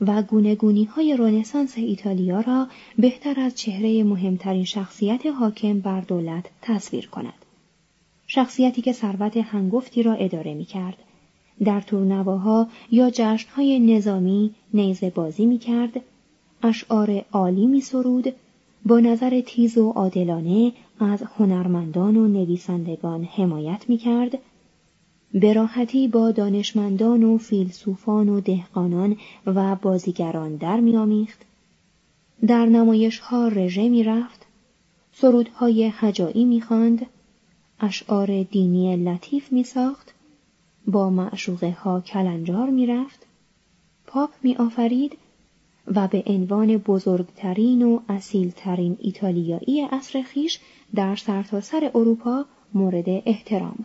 و گونگونی های رونسانس ایتالیا را بهتر از چهره مهمترین شخصیت حاکم بر دولت تصویر کند. شخصیتی که ثروت هنگفتی را اداره می کرد. در تورنواها یا جشنهای نظامی نیزه بازی می کرد. اشعار عالی می سرود. با نظر تیز و عادلانه از هنرمندان و نویسندگان حمایت می کرد. به راحتی با دانشمندان و فیلسوفان و دهقانان و بازیگران در میآمیخت. در نمایش ها رژه می رفت سرودهای هجایی می خاند، اشعار دینی لطیف می ساخت با معشوقه ها کلنجار می رفت پاپ می آفرید و به عنوان بزرگترین و اصیلترین ایتالیایی اصر خیش در سرتاسر اروپا مورد احترام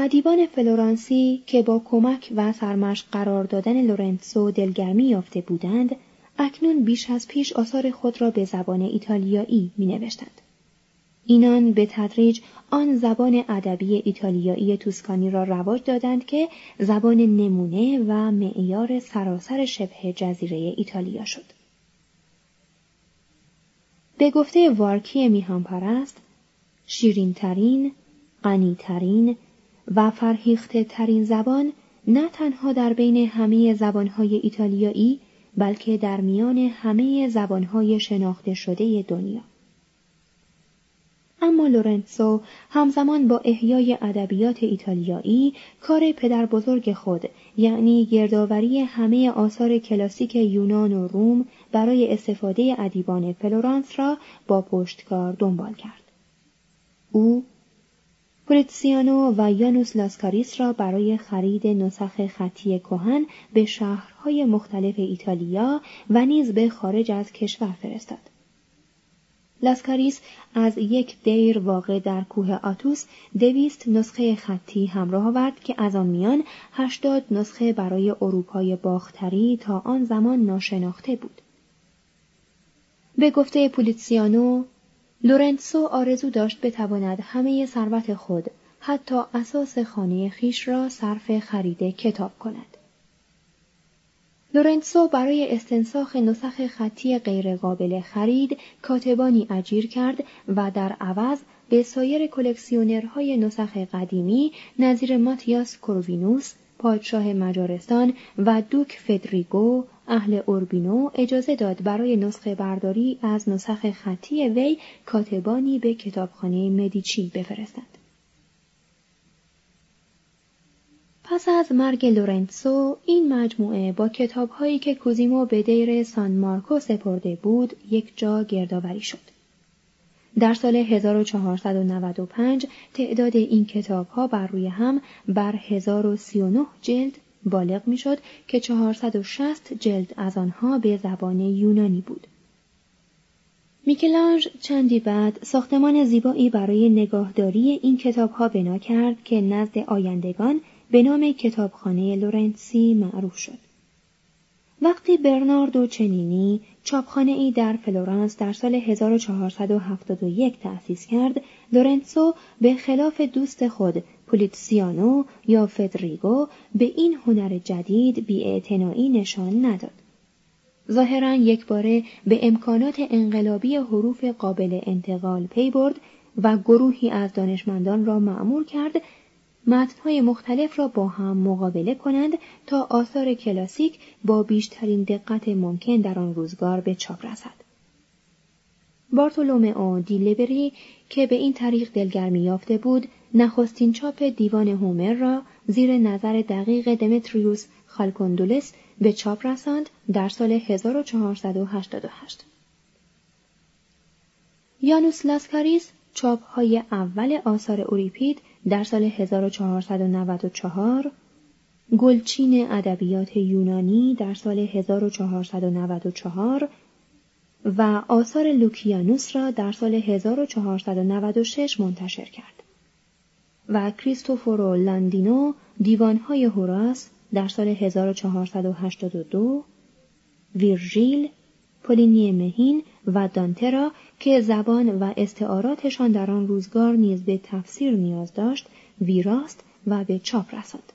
ادیبان فلورانسی که با کمک و سرمشق قرار دادن لورنسو دلگرمی یافته بودند اکنون بیش از پیش آثار خود را به زبان ایتالیایی می نوشتند. اینان به تدریج آن زبان ادبی ایتالیایی توسکانی را رواج دادند که زبان نمونه و معیار سراسر شبه جزیره ایتالیا شد. به گفته وارکی میهان پرست شیرینترین، غنیترین و فرهیخته ترین زبان نه تنها در بین همه زبانهای ایتالیایی بلکه در میان همه زبانهای شناخته شده دنیا. اما لورنسو همزمان با احیای ادبیات ایتالیایی کار پدر بزرگ خود یعنی گردآوری همه آثار کلاسیک یونان و روم برای استفاده ادیبان فلورانس را با پشتکار دنبال کرد. او پولیتسیانو و یانوس لاسکاریس را برای خرید نسخ خطی کهن به شهرهای مختلف ایتالیا و نیز به خارج از کشور فرستاد. لاسکاریس از یک دیر واقع در کوه آتوس دویست نسخه خطی همراه آورد که از آن میان هشتاد نسخه برای اروپای باختری تا آن زمان ناشناخته بود. به گفته پولیتسیانو لورنسو آرزو داشت بتواند همه ثروت خود حتی اثاث خانه خویش را صرف خرید کتاب کند. لورنسو برای استنساخ نسخ خطی غیرقابل خرید کاتبانی اجیر کرد و در عوض به سایر کلکسیونرهای نسخ قدیمی نظیر ماتیاس کوروینوس پادشاه مجارستان و دوک فدریگو اهل اوربینو اجازه داد برای نسخه برداری از نسخ خطی وی کاتبانی به کتابخانه مدیچی بفرستند. پس از مرگ لورنسو این مجموعه با کتابهایی که کوزیمو به دیر سان مارکو سپرده بود یک جا گردآوری شد. در سال 1495 تعداد این کتابها بر روی هم بر 1039 جلد بالغ می شد که 460 جلد از آنها به زبان یونانی بود. میکلانژ چندی بعد ساختمان زیبایی برای نگاهداری این کتابها بنا کرد که نزد آیندگان به نام کتابخانه لورنسی معروف شد. وقتی برناردو چنینی چاپخانه ای در فلورانس در سال 1471 تأسیس کرد، لورنسو به خلاف دوست خود پولیتسیانو یا فدریگو به این هنر جدید بیاعتنایی نشان نداد. ظاهرا یک باره به امکانات انقلابی حروف قابل انتقال پی برد و گروهی از دانشمندان را معمور کرد متنهای مختلف را با هم مقابله کنند تا آثار کلاسیک با بیشترین دقت ممکن در آن روزگار به چاپ رسد. بارتولومئو دیلبری که به این طریق دلگرمی یافته بود نخستین چاپ دیوان هومر را زیر نظر دقیق دمتریوس خالکوندولس به چاپ رساند در سال 1488. یانوس لاسکاریس چاپ های اول آثار اوریپید در سال 1494 گلچین ادبیات یونانی در سال 1494 و آثار لوکیانوس را در سال 1496 منتشر کرد و کریستوفورو لاندینو دیوانهای هوراس در سال 1482 ویرژیل پولینی مهین و دانته را که زبان و استعاراتشان در آن روزگار نیز به تفسیر نیاز داشت ویراست و به چاپ رساند.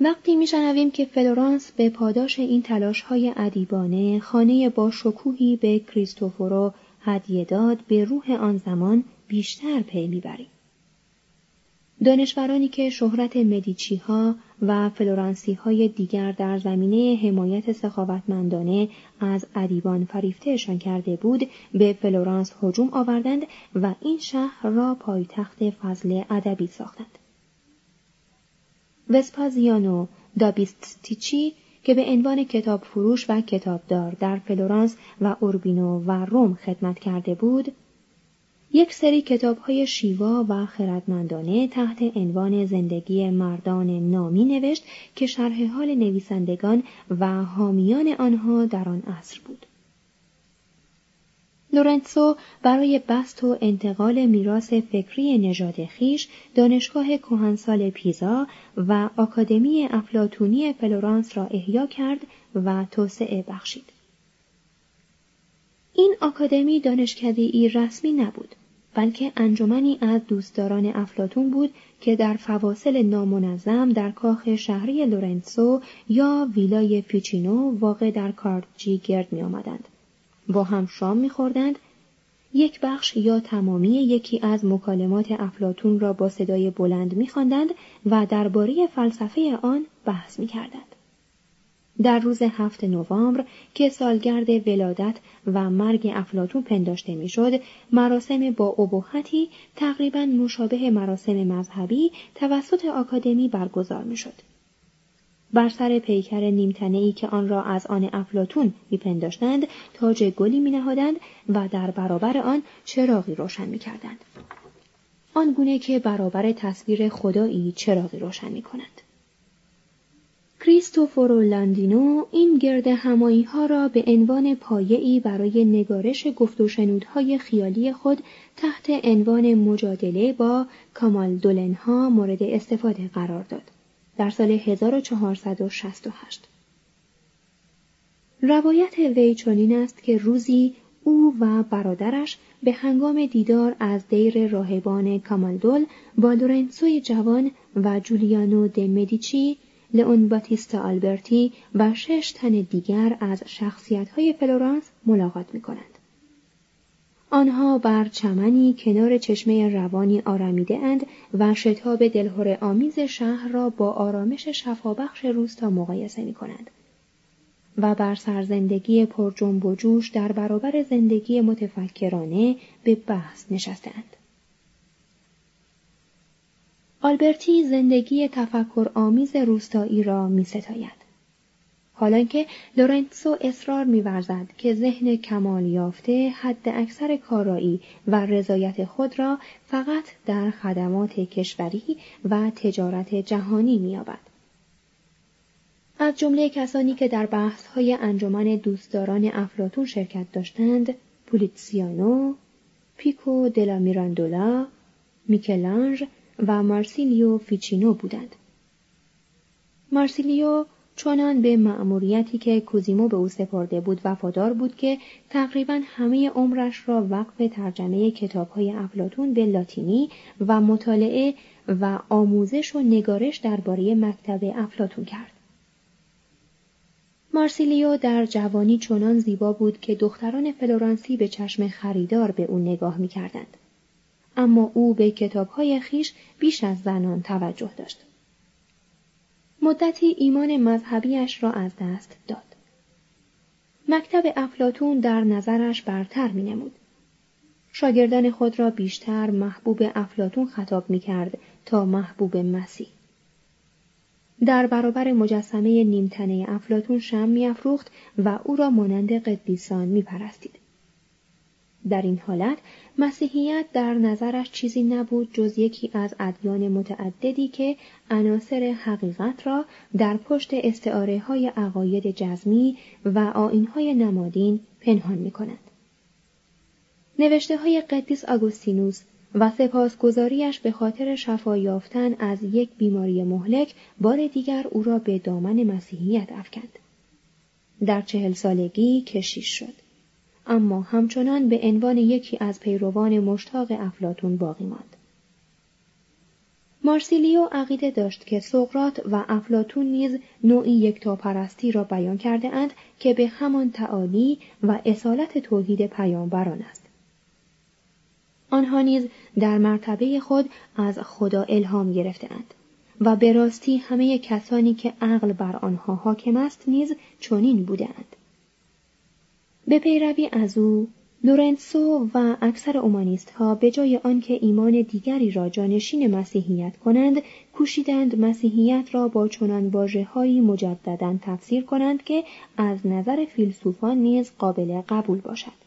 وقتی میشنویم که فلورانس به پاداش این تلاش های ادیبانه خانه با شکوهی به کریستوفورو هدیه داد به روح آن زمان بیشتر پی می‌بریم دانشورانی که شهرت مدیچی ها و فلورانسی های دیگر در زمینه حمایت سخاوتمندانه از ادیبان فریفتهشان کرده بود به فلورانس هجوم آوردند و این شهر را پایتخت فضل ادبی ساختند. وسپازیانو دا بیستیچی که به عنوان کتاب فروش و کتابدار در فلورانس و اوربینو و روم خدمت کرده بود، یک سری کتاب های شیوا و خردمندانه تحت عنوان زندگی مردان نامی نوشت که شرح حال نویسندگان و حامیان آنها در آن عصر بود. لورنسو برای بسط و انتقال میراث فکری نژاد خویش دانشگاه کهنسال پیزا و آکادمی افلاتونی فلورانس را احیا کرد و توسعه بخشید. این آکادمی دانشکده ای رسمی نبود بلکه انجمنی از دوستداران افلاتون بود که در فواصل نامنظم در کاخ شهری لورنسو یا ویلای فیچینو واقع در کارجی گرد می آمدند. با هم شام می خوردند. یک بخش یا تمامی یکی از مکالمات افلاتون را با صدای بلند می و درباره فلسفه آن بحث می کردند. در روز هفت نوامبر که سالگرد ولادت و مرگ افلاتون پنداشته می‌شد مراسم با ابهتی تقریبا مشابه مراسم مذهبی توسط آکادمی برگزار می‌شد. بر سر پیکر نیمتنهای که آن را از آن افلاتون میپنداشتند تاج گلی مینهادند و در برابر آن چراغی روشن می‌کردند. آنگونه که برابر تصویر خدایی چراغی روشن می‌کنند کریستوفورو لاندینو این گرد همایی ها را به عنوان پایه‌ای برای نگارش گفت و شنودهای خیالی خود تحت عنوان مجادله با کامال دولنها مورد استفاده قرار داد. در سال 1468 روایت وی چنین است که روزی او و برادرش به هنگام دیدار از دیر راهبان کامالدول با لورنسوی جوان و جولیانو د مدیچی لئون باتیستا آلبرتی و شش تن دیگر از شخصیت‌های فلورانس ملاقات می‌کنند. آنها بر چمنی کنار چشمه روانی آرمیده اند و شتاب دلهره آمیز شهر را با آرامش شفابخش روستا مقایسه می کنند. و بر سرزندگی پر جنب و جوش در برابر زندگی متفکرانه به بحث نشستند. آلبرتی زندگی تفکر آمیز روستایی را می ستاید. حالانکه لورنسو اصرار می‌ورزد که ذهن کمال یافته حد اکثر کارایی و رضایت خود را فقط در خدمات کشوری و تجارت جهانی می‌یابد. از جمله کسانی که در بحث‌های انجمن دوستداران افلاتون شرکت داشتند، پولیتسیانو، پیکو دلا میراندولا، میکلانج و مارسیلیو فیچینو بودند. مارسیلیو چنان به مأموریتی که کوزیمو به او سپرده بود وفادار بود که تقریبا همه عمرش را وقف ترجمه کتابهای افلاتون به لاتینی و مطالعه و آموزش و نگارش درباره مکتب افلاتون کرد. مارسیلیو در جوانی چنان زیبا بود که دختران فلورانسی به چشم خریدار به او نگاه می کردند. اما او به کتابهای خیش بیش از زنان توجه داشت. مدتی ایمان مذهبیش را از دست داد. مکتب افلاتون در نظرش برتر می نمود. شاگردان خود را بیشتر محبوب افلاتون خطاب می کرد تا محبوب مسیح. در برابر مجسمه نیمتنه افلاتون شم میافروخت و او را مانند قدیسان می پرستید. در این حالت مسیحیت در نظرش چیزی نبود جز یکی از ادیان متعددی که عناصر حقیقت را در پشت استعاره های عقاید جزمی و آین های نمادین پنهان می کند. نوشته های قدیس آگوستینوس و سپاسگزاریش به خاطر شفا یافتن از یک بیماری مهلک بار دیگر او را به دامن مسیحیت افکند. در چهل سالگی کشیش شد. اما همچنان به عنوان یکی از پیروان مشتاق افلاتون باقی ماند. مارسیلیو عقیده داشت که سقرات و افلاتون نیز نوعی یکتاپرستی را بیان کرده اند که به همان تعالی و اصالت توحید پیامبران است. آنها نیز در مرتبه خود از خدا الهام گرفتهاند و به راستی همه کسانی که عقل بر آنها حاکم است نیز چنین بودند. به پیروی از او لورنسو و اکثر اومانیست ها به جای آنکه ایمان دیگری را جانشین مسیحیت کنند کوشیدند مسیحیت را با چنان واژههایی مجددا تفسیر کنند که از نظر فیلسوفان نیز قابل قبول باشد.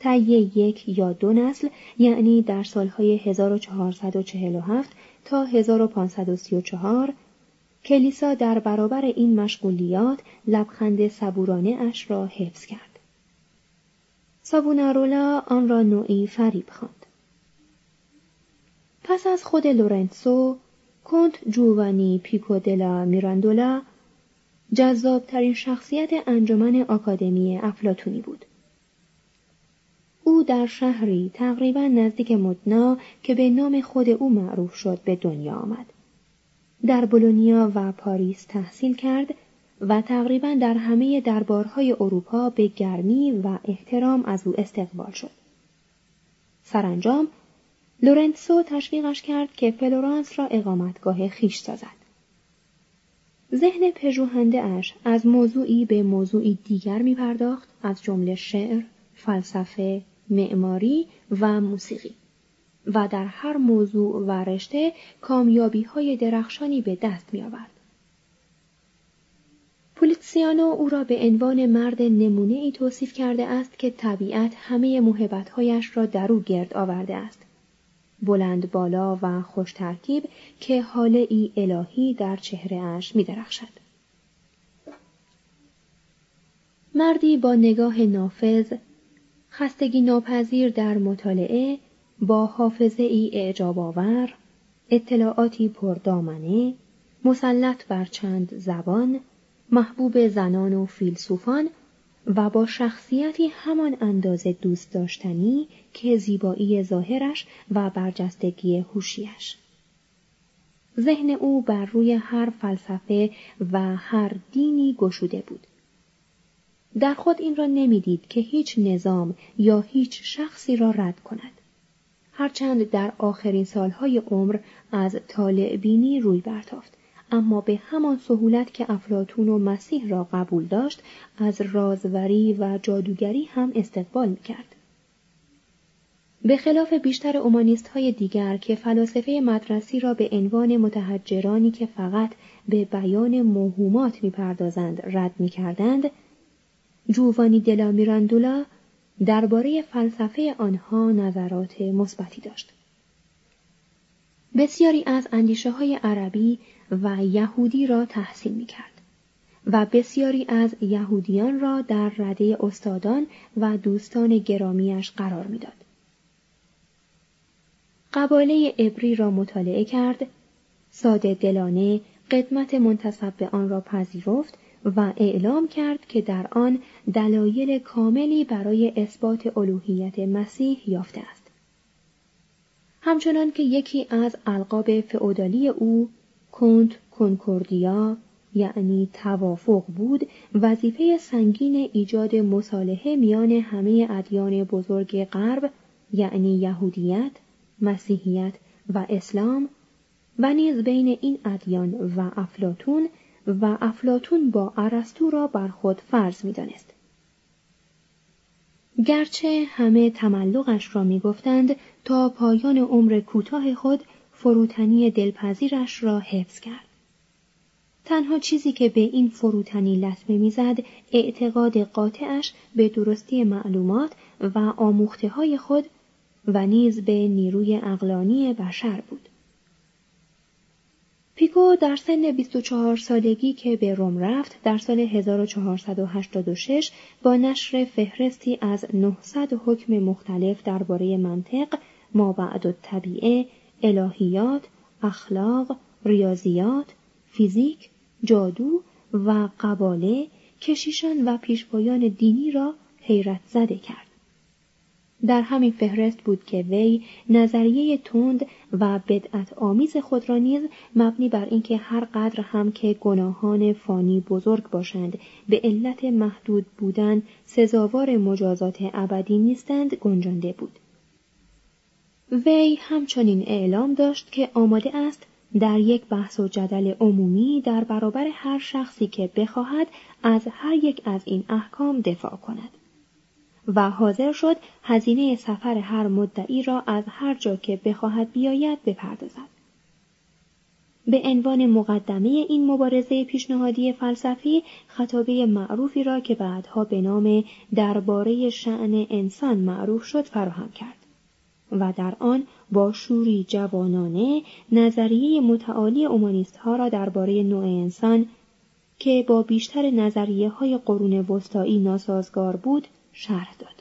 طی یک یا دو نسل یعنی در سالهای 1447 تا 1534 کلیسا در برابر این مشغولیات لبخند صبورانه اش را حفظ کرد. سابونارولا آن را نوعی فریب خواند. پس از خود لورنسو، کنت جووانی پیکو دلا میراندولا جذابترین شخصیت انجمن آکادمی افلاتونی بود. او در شهری تقریبا نزدیک مودنا که به نام خود او معروف شد به دنیا آمد. در بولونیا و پاریس تحصیل کرد و تقریبا در همه دربارهای اروپا به گرمی و احترام از او استقبال شد. سرانجام لورنسو تشویقش کرد که فلورانس را اقامتگاه خویش سازد. ذهن پژوهنده اش از موضوعی به موضوعی دیگر می پرداخت از جمله شعر، فلسفه، معماری و موسیقی و در هر موضوع و رشته کامیابی های درخشانی به دست می آورد. پولیتسیانو او را به عنوان مرد نمونه ای توصیف کرده است که طبیعت همه محبتهایش را در او گرد آورده است. بلند بالا و خوش ترکیب که حاله ای الهی در چهره اش می درخشد. مردی با نگاه نافذ، خستگی ناپذیر در مطالعه، با حافظه ای اعجاب آور، اطلاعاتی پردامنه، مسلط بر چند زبان، محبوب زنان و فیلسوفان و با شخصیتی همان اندازه دوست داشتنی که زیبایی ظاهرش و برجستگی هوشیش. ذهن او بر روی هر فلسفه و هر دینی گشوده بود. در خود این را نمی‌دید که هیچ نظام یا هیچ شخصی را رد کند. هرچند در آخرین سالهای عمر از طالع بینی روی برتافت اما به همان سهولت که افلاتون و مسیح را قبول داشت از رازوری و جادوگری هم استقبال کرد. به خلاف بیشتر اومانیست های دیگر که فلاسفه مدرسی را به عنوان متحجرانی که فقط به بیان موهومات می‌پردازند رد می‌کردند جووانی دلا میراندولا درباره فلسفه آنها نظرات مثبتی داشت بسیاری از اندیشه های عربی و یهودی را تحسین می کرد و بسیاری از یهودیان را در رده استادان و دوستان گرامیش قرار می‌داد. قباله ابری را مطالعه کرد، ساده دلانه قدمت منتصب به آن را پذیرفت و اعلام کرد که در آن دلایل کاملی برای اثبات الوهیت مسیح یافته است. همچنان که یکی از القاب فئودالی او کنت کنکوردیا یعنی توافق بود وظیفه سنگین ایجاد مصالحه میان همه ادیان بزرگ غرب یعنی یهودیت، مسیحیت و اسلام و نیز بین این ادیان و افلاتون و افلاتون با ارسطو را بر خود فرض می‌دانست. گرچه همه تملقش را می‌گفتند تا پایان عمر کوتاه خود فروتنی دلپذیرش را حفظ کرد. تنها چیزی که به این فروتنی لطمه می‌زد اعتقاد قاطعش به درستی معلومات و آموخته های خود و نیز به نیروی اقلانی بشر بود. پیکو در سن 24 سالگی که به روم رفت در سال 1486 با نشر فهرستی از 900 حکم مختلف درباره منطق، ما بعد طبیعه، الهیات، اخلاق، ریاضیات، فیزیک، جادو و قباله کشیشان و پیشوایان دینی را حیرت زده کرد. در همین فهرست بود که وی نظریه تند و بدعت آمیز خود را نیز مبنی بر اینکه هر قدر هم که گناهان فانی بزرگ باشند به علت محدود بودن سزاوار مجازات ابدی نیستند گنجانده بود وی همچنین اعلام داشت که آماده است در یک بحث و جدل عمومی در برابر هر شخصی که بخواهد از هر یک از این احکام دفاع کند. و حاضر شد هزینه سفر هر مدعی را از هر جا که بخواهد بیاید بپردازد. به عنوان مقدمه این مبارزه پیشنهادی فلسفی خطابه معروفی را که بعدها به نام درباره شعن انسان معروف شد فراهم کرد و در آن با شوری جوانانه نظریه متعالی اومانیست ها را درباره نوع انسان که با بیشتر نظریه های قرون وسطایی ناسازگار بود شرح داد.